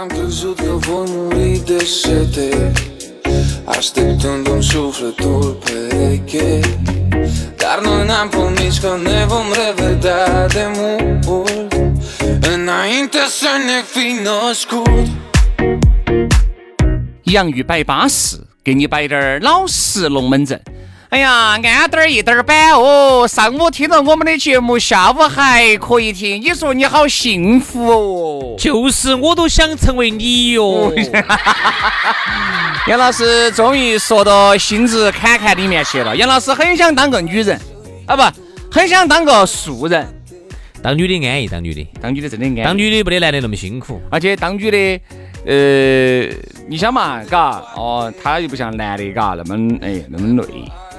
Am crezut că voi muri de sete Așteptându-mi sufletul pereche Dar noi n-am promis că ne vom revedea de mult Înainte să ne fi născut 洋芋摆巴适，给你摆点儿老实龙门阵。哎呀，安点儿一点儿板哦！上午听了我们的节目，下午还可以听，你说你好幸福哦！就是，我都想成为你哟。杨老师终于说到心直坎坎里面去了。杨老师很想当个女人啊，不，很想当个素人。当女的安逸，当女的，当女的真的安逸，当女的不得男的那么辛苦。而且当女的，呃，你想嘛，嘎，哦，她又不像男的，嘎，那么哎那么累。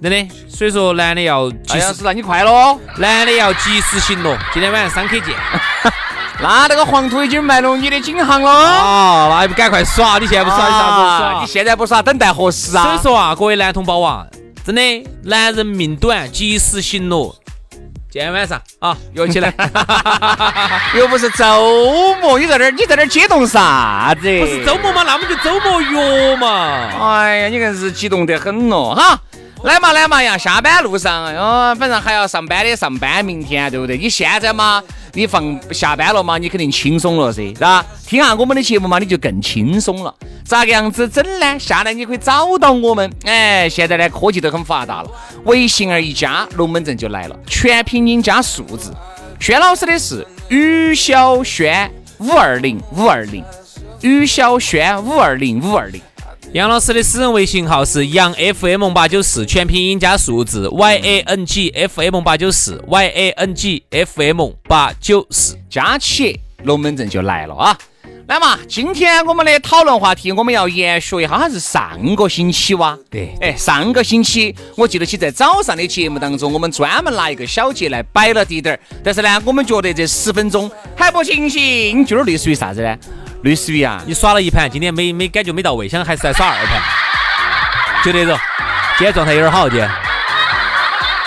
真的，所以说男的要及哎呀，时是，让你快喽。男的要及时行乐。今天晚上三 K 见。那那个黄土已经埋了你的颈行了。哦，那还不赶快耍？你现在不耍，你啥时候啊耍？你现在不耍，等待何时啊？所以说啊，各位男同胞啊，真的，男人命短，及时行乐。今天晚上啊，约起来，又不是周末，你在这儿你在这儿激动啥子？不是周末嘛，那我们就周末约嘛。哎呀，你硬是激动得很咯，哈！来嘛来嘛呀，下班路上，哦，反正还要上班的上班，明天对不对？你现在嘛，你放下班了嘛，你肯定轻松了噻，是吧？听下我们的节目嘛，你就更轻松了。咋个样子整呢？下来你可以找到我们，哎，现在呢科技都很发达了，微信儿一加，龙门阵就来了，全拼音加数字。轩老师的是于小轩五二零五二零，于小轩五二零五二零。杨老师的私人微信号是杨 FM 八九四，全拼音加数字 Y A N G F M 八九四 Y A N G F M 八九四。加起，龙门阵就来了啊！来嘛，今天我们的讨论话题，我们要延续一下，好像是上个星期哇。对哎，上个星期我记得起在早上的节目当中，我们专门拿一个小节来摆了滴点儿，但是呢，我们觉得这十分钟还不清醒，就是类似于啥子呢？类似于啊，你耍了一盘，今天没没感觉没到位，想还是在耍二盘，就那种。今天状态有点好，今天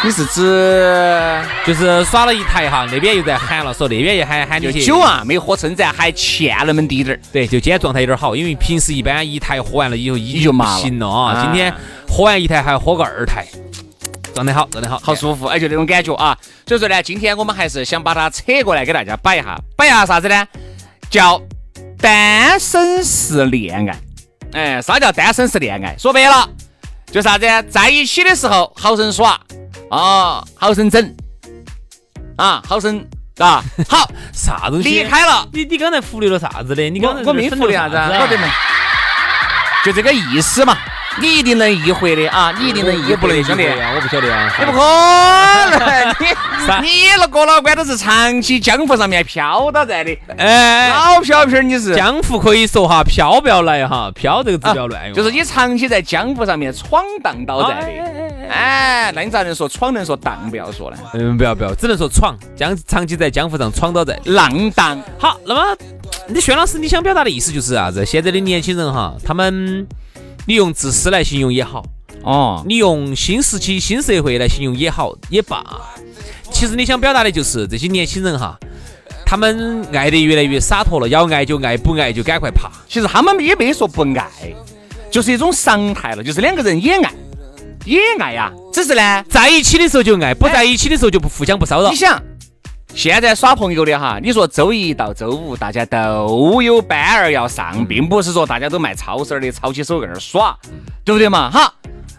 你是指就是耍了一台哈，那边又在喊了，说那边又喊喊你去。酒啊没喝称赞，还欠那么滴点儿。对，就今天状态有点好，因为平时一般一台喝完了以后已你就麻了不行了啊。啊今天喝完一台还要喝个二台，状态好，状态好，好舒服，哎，就那种感觉啊。所以说呢，今天我们还是想把它扯过来给大家摆一下，摆一下啥子呢？叫单身式恋爱。哎，啥叫单身式恋爱？说白了，就啥子？在一起的时候好生耍啊，好生整啊，好生啊，好 啥东西？离开了。你你刚才忽略了啥子的？你刚才我我没忽略啥子啊，了我对没？就这个意思嘛，你一定能意会的啊，你一定能意我不能会的，兄弟。啊，我不晓得啊。你不可能，你你那哥老倌都是长期江湖上面飘到在的，哎，老飘飘你是。江湖可以说哈，飘不要来哈，飘这个字不要乱用。就是你长期在江湖上面闯荡到在哎的，哎，那你咋能说闯能说荡不要说呢？嗯，不要不要，只能说闯，江长期在江湖上闯到在。浪荡，好，那么你轩老师，你想表达的意思就是啥子？现在的年轻人哈，他们你用自私来形容也好，哦，你用新时期新社会来形容也好也罢，其实你想表达的就是这些年轻人哈，他们爱得越来越洒脱了，要爱就爱，不爱就赶快爬。其实他们也没说不爱，就是一种常态了，就是两个人也爱，也爱呀，只是呢，在一起的时候就爱，不在一起的时候就不互相不骚扰你。想。现在耍朋友的哈，你说周一到周五大家都有班儿要上，并不是说大家都卖超市儿的抄起手在那儿耍，对不对嘛？哈，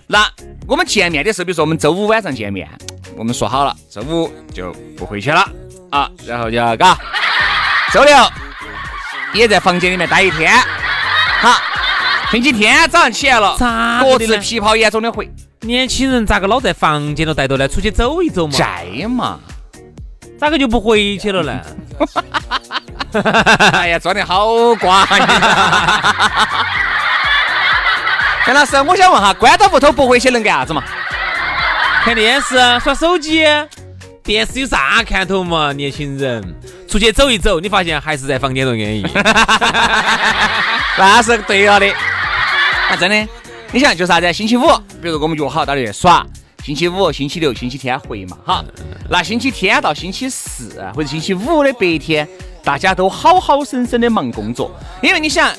那我们见面的时候，比如说我们周五晚上见面，我们说好了，周五就不回去了。啊，然后就要嘎，周六也在房间里面待一天，好，星期天早上起来了，各自皮泡眼中的回，年轻人咋个老在房间头待着呢？出去走一走嘛，在嘛。咋个就不回去了呢？哎呀，装的好瓜！陈老师，我想问哈，关到屋头不回去能干啥子嘛？看电视、耍手机，电视有啥看头嘛？年轻人出去走一走，你发现还是在房间头安逸。那是对了的。啊，真的，你想就啥子？星期五，比如我们约好到那去耍，星期五、星期六、星期天回嘛，好。那星期天到星期四或者星期五的白天，大家都好好生生的忙工作，因为你想，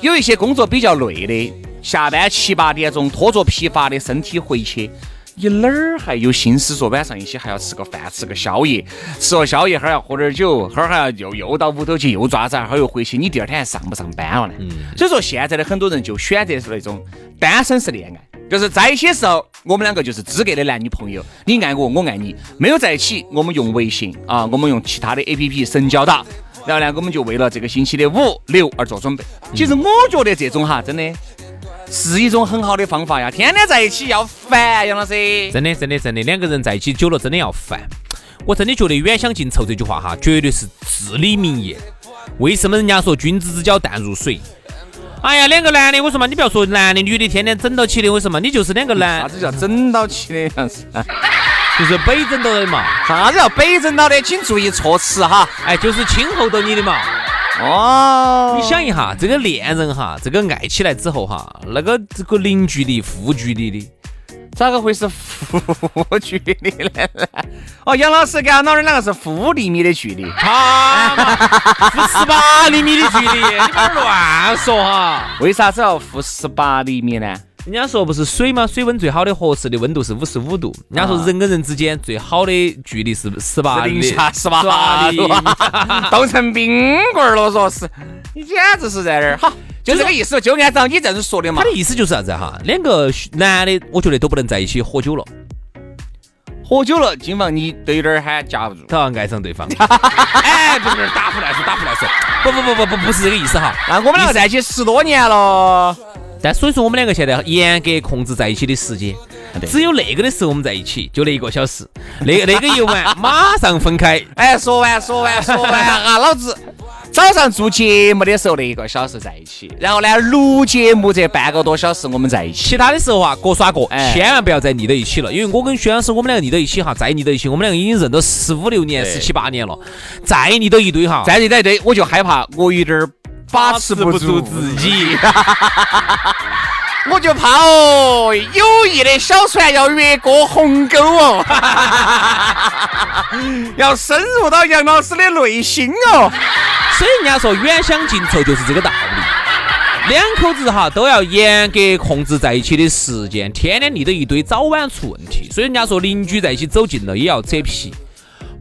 有一些工作比较累的，下班七八点钟拖着疲乏的身体回去。你哪儿还有心思说晚上一起还要吃个饭，吃个宵夜？吃了宵夜，哈儿要喝点酒，哈儿还要又又到屋头去又爪子，哈儿又回去，你第二天还上不上班了呢？所以说现在的很多人就选择是那种单身式恋爱，就是在一起时候，我们两个就是资格的男女朋友，你爱我，我爱你；没有在一起，我们用微信啊，我们用其他的 A P P 神交打，然后呢，我们就为了这个星期的五六而做准备。其实我觉得这种哈，真的是一种很好的方法呀，天天在一起要烦，杨老师。真的，真的，真的，两个人在一起久了，真的要烦。我真的觉得“远香近臭”这句话哈，绝对是至理名言。为什么人家说君子之交淡如水？哎呀，两个男的，我说嘛，你不要说男的女的，天天整到起的，为什么？你就是两个男啥，子叫整到起的？样子，就是北整到的嘛。啥子叫北整到的？请注意措辞哈。哎，就是亲厚到你的嘛。哦，你想一下，这个恋人哈，这个爱起来之后哈，那个这个零距离、负距离的，咋个会是负距离呢？哦，杨老师跟俺老二两个是负厘米的距离。他，负十八厘米的距离，你不要乱说哈。为啥子要负十八厘米呢？人家说不是水吗？水温最好的合适的温度是五十五度。人家说啊人跟人之间最好的距离是十八厘米，零下十八厘度米。，冻成冰棍儿了，说是，你简直是在那儿。好，就这个意思，就按照你这样子说的嘛他的。意思就是啥子哈？两个男的，我觉得都不能在一起喝酒了，喝酒了，今晚你都有点儿喊夹不住。他要爱上对方。哎，不是不是，打胡乱说，打胡乱说。不不不不不，不是这个意思哈。那我们两个在一起十多年了，但所以说，我们两个现在严格控制在一起的时间，只有那个的时候我们在一起，就那一个小时，那那个一完马上分开。哎，说完说完说完 啊，老子早上做节目的时候那一个小时在一起，然后呢录节目这半个多小时我们在一起。其他的时候啊，各耍各，哎千万不要再腻到一起了。因为我跟薛老师，我们两个腻到一起哈，再腻到一起，我们两个已经认到十五六年、十七八年了，再腻到一堆哈，再腻到一对对，我就害怕我有点儿把持不住自己。我就怕哦，友谊的小船要越过鸿沟哦，要深入到杨老师的内心哦。所以人家说远香近臭就是这个道理。两口子哈都要严格控制在一起的时间，天天腻到一堆，早晚出问题。所以人家说邻居在一起走近了也要扯皮，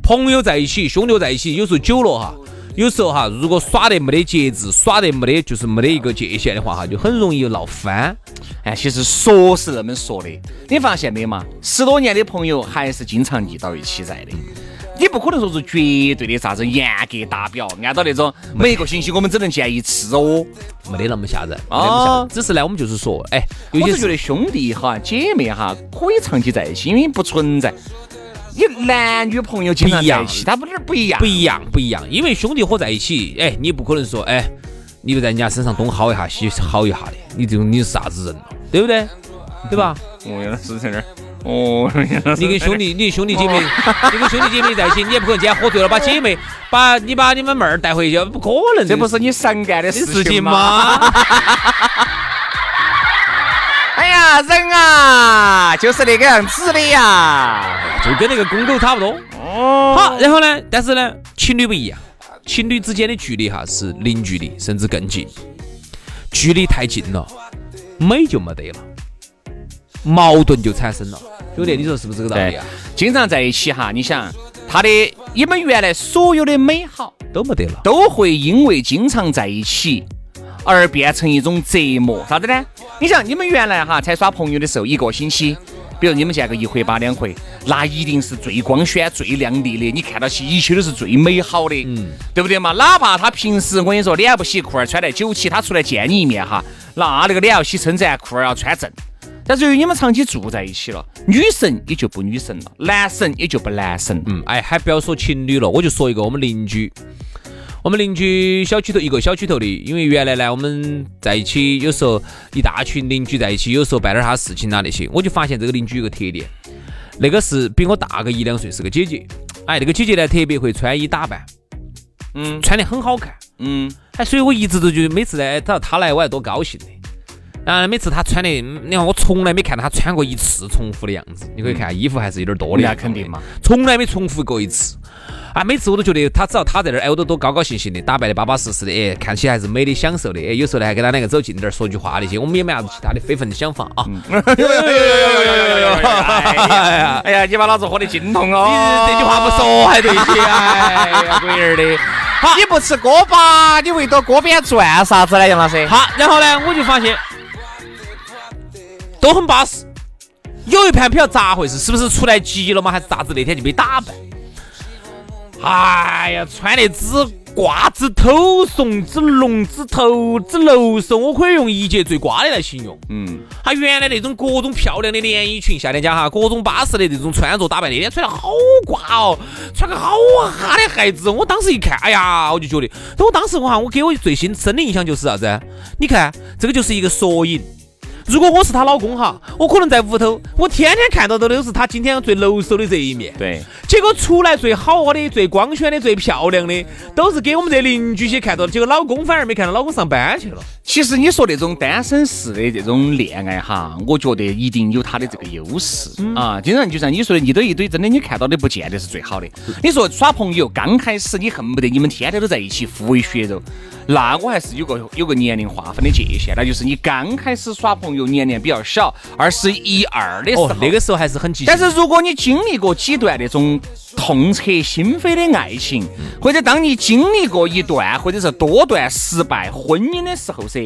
朋友在一起、兄弟在一起，有时候久了哈，有时候哈，如果耍得没得节制，耍得没得就是没得一个界限的话哈，就很容易闹翻。哎，其实说是那么说的，你发现没嘛？十多年的朋友还是经常腻到一起在的。你不可能说是绝对的啥子严格达标，按照那种每个星期我们只能见一次哦。没得那么吓人，没得那么吓人。只是呢，我们就是说，哎，有些我是觉得兄弟哈、姐妹哈可以长期在一起，因为不存在你男女朋友经常不一样在一起，他不是不一样不。一样，不一样。因为兄弟伙在一起，哎，你不可能说，哎，你就在人家身上东薅一下西薅一下的，你这种你是啥子人了，对不对？对吧？哦，原来是在那儿。哦，你跟兄弟，你兄弟姐妹，你跟兄弟姐妹在一起，你也不可能今天喝醉了把姐妹，把你把你们妹儿带回去，不可能。这不是你常干的事情吗？吗？哎呀，呀，人啊，就是那个样子的呀。就跟那个公狗差不多。哦，好，然后呢，但是呢，情侣不一样，情侣之间的距离哈是零距离，甚至更近。距离太近了，美就没得了，矛盾就产生了。兄弟，你说是不是这个道理啊？经常在一起哈，你想他的你们原来所有的美好都没得了。都会因为经常在一起而变成一种折磨。啥子呢？你想你们原来哈才耍朋友的时候，一个星期，比如你们见个一回八两回，那一定是最光鲜、最亮丽的，你看到起一切都是最美好的，嗯，对不对嘛？哪怕他平时我跟你说脸不洗裤儿穿得久起，他出来见你一面哈，那那个脸要洗称赞，裤儿要穿正。但是由于你们长期住在一起了，女神也就不女神了，男神也就不男神。嗯，哎，还不要说情侣了，我就说一个我们邻居，我们邻居小区头一个小区头的，因为原来呢我们在一起，有时候一大群邻居在一起，有时候办点啥事情啊那些，我就发现这个邻居有个特点，那个是比我大个一两岁，是个姐姐。哎，那个姐姐呢特别会穿衣打扮，嗯，穿得很好看，嗯，哎，所以我一直都觉得每次呢，只要她来，我还多高兴的。然后每次他穿的，你看我从来没看到他穿过一次重复的样子。你可以看衣服还是有点多的。那肯定嘛，从来没重复过一次。啊，每次我都觉得他只要他在那儿，哎，我都多高高兴兴的，打扮的巴巴适适的，哎，看起来还是美的享受的。哎，有时候呢还跟他两个走近点儿说句话那些，我们也没啥子其他的非分的想法啊。有有有有有有有有！哎 呀哎呀，你把老子喝的精痛哦！你这句话不说还对些？哎呀，龟儿的！你不吃锅巴，你围到锅边转啥子呢，杨老师？好，然后呢，我就发现。都很巴适，有一盘不晓得咋回事，是不是出来急了吗？还是咋子？那天就没打扮。哎呀，穿的只瓜子头怂，只龙子头，只露手，我可以用一节最瓜的来形容。嗯，他原来那种各种漂亮的连衣裙，夏天家哈，各种巴适的这种穿着打扮，那天穿的好瓜哦，穿个好哈的孩子。我当时一看，哎呀，我就觉得，我当时我哈，我给我最新深的印象就是啥子？你看，这个就是一个缩影。如果我是她老公哈，我可能在屋头，我天天看到的都是她今天最露手的这一面。对，结果出来最好的、最光鲜的、最漂亮的，都是给我们这邻居些看到的。结果老公反而没看到老公上班去了。其实你说那种单身式的这种恋爱哈，我觉得一定有它的这个优势啊。经常就像你说的，一堆一堆，真的你看到的不见得是最好的。你说耍朋友刚开始，你恨不得你们天天都在一起互为血肉。那我还是有个有个年龄划分的界限，那就是你刚开始耍朋友年龄比较小，二十一二的时候，那个时候还是很激但是如果你经历过几段那种痛彻心扉的爱情，或者当你经历过一段或者是多段失败婚姻的时候噻。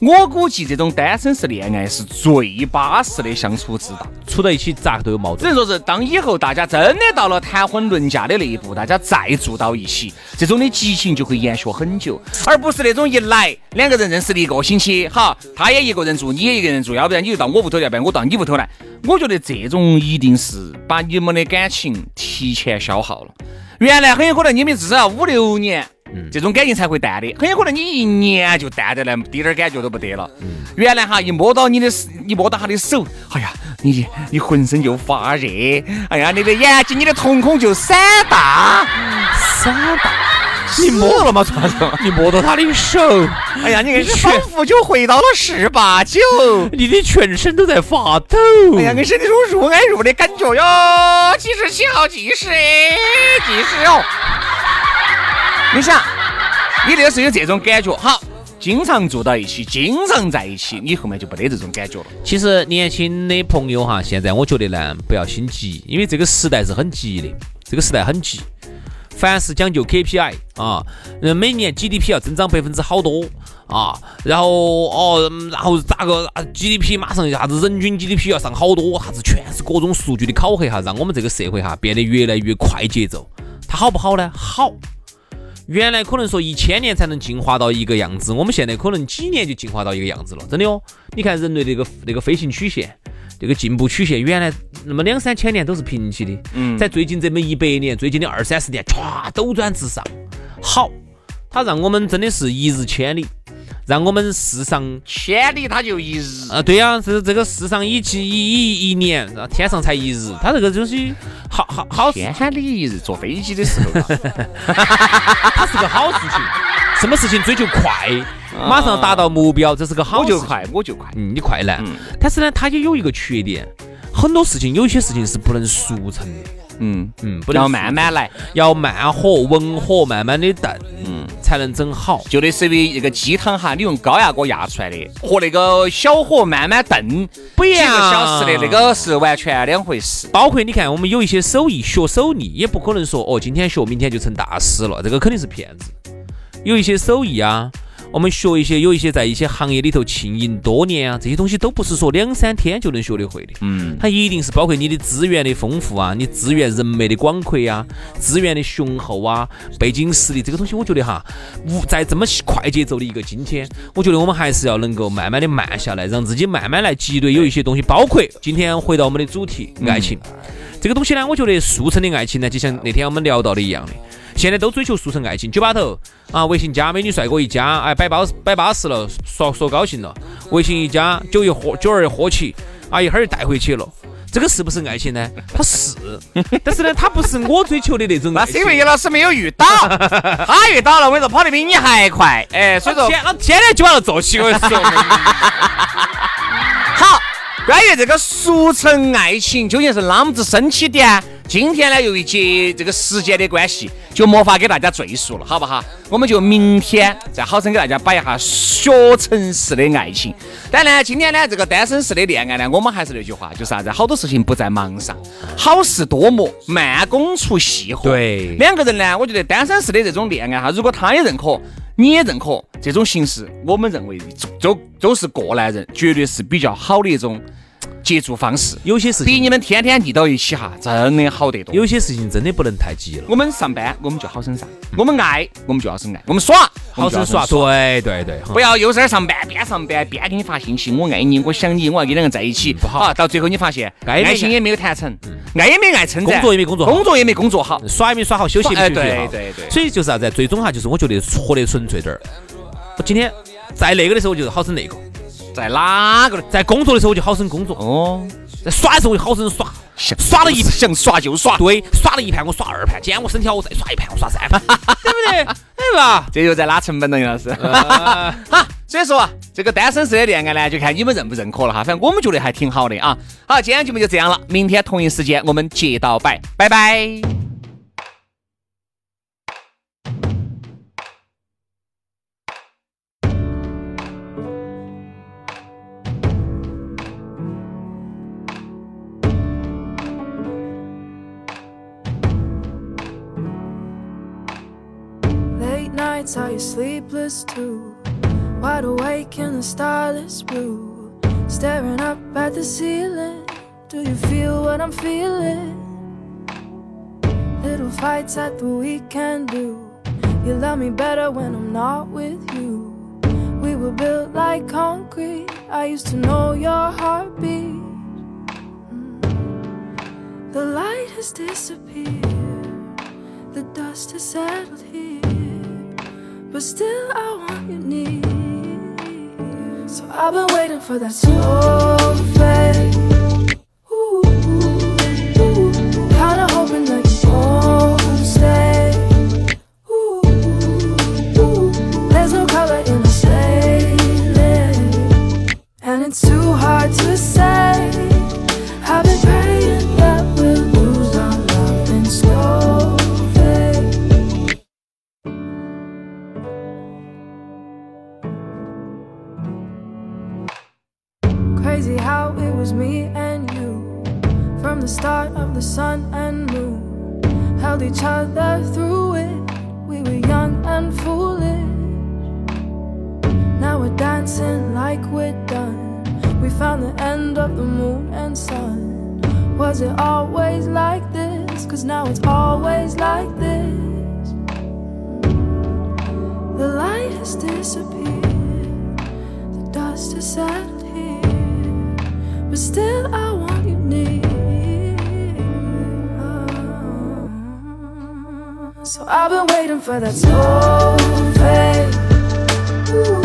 我估计这种单身式恋爱是最巴适的相处之道，处在一起咋个都有矛盾。只能说是当以后大家真的到了谈婚论嫁的那一步，大家再住到一起，这种的激情就会延续很久，而不是那种一来两个人认识了一个星期，哈，他也一个人住，你也一个人住，要不然你就到我屋头，要不然我到你屋头来。我觉得这种一定是把你们的感情提前消耗了。原来很有可能你们至少要五六年。这种感情才会淡的，很有可能你一年就淡的来，滴点感觉都不得了。原来哈一摸到你的，一摸到他的手，哎呀，你你浑身就发热，哎呀，你的眼睛、你的瞳孔就闪大，闪大。你摸到了吗？川子？你摸到他的手，哎呀，你硬是仿佛就回到了十八九，你的全身都在发抖，哎呀，硬是那种入爱入的感觉哟。几十七号计时，计时哦。你想，你那个时候有这种感觉，好，经常住到一起，经常在一起，你后面就没得这种感觉了。其实年轻的朋友哈，现在我觉得呢，不要心急，因为这个时代是很急的，这个时代很急，凡是讲究 KPI 啊，嗯每年 GDP 要增长百分之好多啊，然后哦，然后咋个啊 GDP 马上啥子人均 GDP 要上好多，啥子全是各种数据的考核哈，让我们这个社会哈变得越来越快节奏，它好不好呢？好。原来可能说一千年才能进化到一个样子，我们现在可能几年就进化到一个样子了，真的哦。你看人类这个这个飞行曲线，这个进步曲线，原来那么两三千年都是平起的，嗯，在最近这么一百年，最近的二三十年，唰，斗转直上。好，它让我们真的是一日千里。让我们世上千里，它就一日啊！对呀，这这个世上一季一一一年，天上才一日。它这个东西好好好，千里一日，坐飞机的时候，它是个好事情。什么事情追求快，马上达到目标，这是个好事情。我就快，我就快。嗯，你快来。但是呢，它也有一个缺点，很多事情有些事情是不能速成的。嗯嗯，不能要慢慢来，要慢火文火慢慢的炖，嗯，才能整好。就类似于一个鸡汤哈，你用高压锅压出来的，和那个小火慢慢炖不一几个样小时的那个是完全两回事。包括你看，我们有一些手艺，学手艺也不可能说哦，今天学，明天就成大师了，这个肯定是骗子。有一些手艺啊，我们学一些，有一些在一些行业里头经营多年啊，这些东西都不是说两三天就能学得会的。嗯，它一定是包括你的资源的丰富啊，你资源人脉的广阔呀，资源的雄厚啊，背景实力这个东西，我觉得哈，无在这么快节奏的一个今天，我觉得我们还是要能够慢慢的慢下来，让自己慢慢来积累有一些东西，包括今天回到我们的主题，爱情。这个东西呢，我觉得速成的爱情呢，就像那天我们聊到的一样的，现在都追求速成爱情。酒吧头啊，微信加美女帅哥一加，哎，摆巴摆巴适了，说说高兴了，微信一加，酒一喝，酒儿一喝起，啊，一会儿就带回去了。这个是不是爱情呢？它是，但是呢，它不是我追求的那种。那是因为叶老师没有遇到，他遇到了，我跟你说跑得比你还快。哎，所以说 天，他天天酒吧头坐起，我跟你说。好，关于这个俗成爱情究竟是啷么子升起的啊？今天呢，由于节这个时间的关系，就没法给大家赘述了，好不好？我们就明天再好生给大家摆一下学成式的爱情。但呢，今天呢，这个单身式的恋爱呢，我们还是那句话，就是啥子？好多事情不在忙上，好事多磨，慢工出细活。对两个人呢，我觉得单身式的这种恋爱哈，如果他也认可，你也认可这种形式，我们认为都都是过来人，绝对是比较好的一种接触方式。有些事情，比你们天天腻到一起哈，真的好得多。有些事情真的不能太急了。我们上班，我们就好生上；我们爱，我们就要生爱；我们耍，好生耍，对对对，不要又在那儿上班，边上班边给你发信息，我爱你，我想你，我要跟两个在一起，不好到最后你发现爱情也没有谈成，爱也没爱成，工作也没工作好工作也没工作好。耍也没耍好，休息也没哎休息好。对对对所以就是啥子？最终哈，就是我觉得活得纯粹点儿。我今天在那个的时候，我就好生那个；在哪个？在工作的时候，我就好生工作；哦，在耍的时候，我就好生耍。想耍了一想耍就耍，对，耍了一盘，我耍二盘；今天我身体好，我再耍一盘，我耍三盘，对不对？对吧？这又在拉成本了，杨老师。呃 好，所以说啊，这个单身式的恋爱呢，就看你们认不认可了哈。反正我们觉得还挺好的啊。好，今天节目就这样了，明天同一时间我们接到摆，拜拜。Nights, are you sleepless too? Wide awake in the starless blue, staring up at the ceiling. Do you feel what I'm feeling? Little fights at the weekend do. You love me better when I'm not with you. We were built like concrete. I used to know your heartbeat. Mm. The light has disappeared. The dust has settled here, but still I want you near. So I've been waiting for that slow Like we're done. We found the end of the moon and sun. Was it always like this? Cause now it's always like this. The light has disappeared, the dust has settled here. But still, I want you near. So I've been waiting for that slow. Ooh,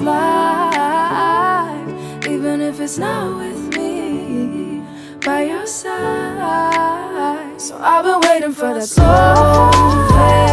life, even if it's not with me by your side. So I've been waiting for that soul to fade.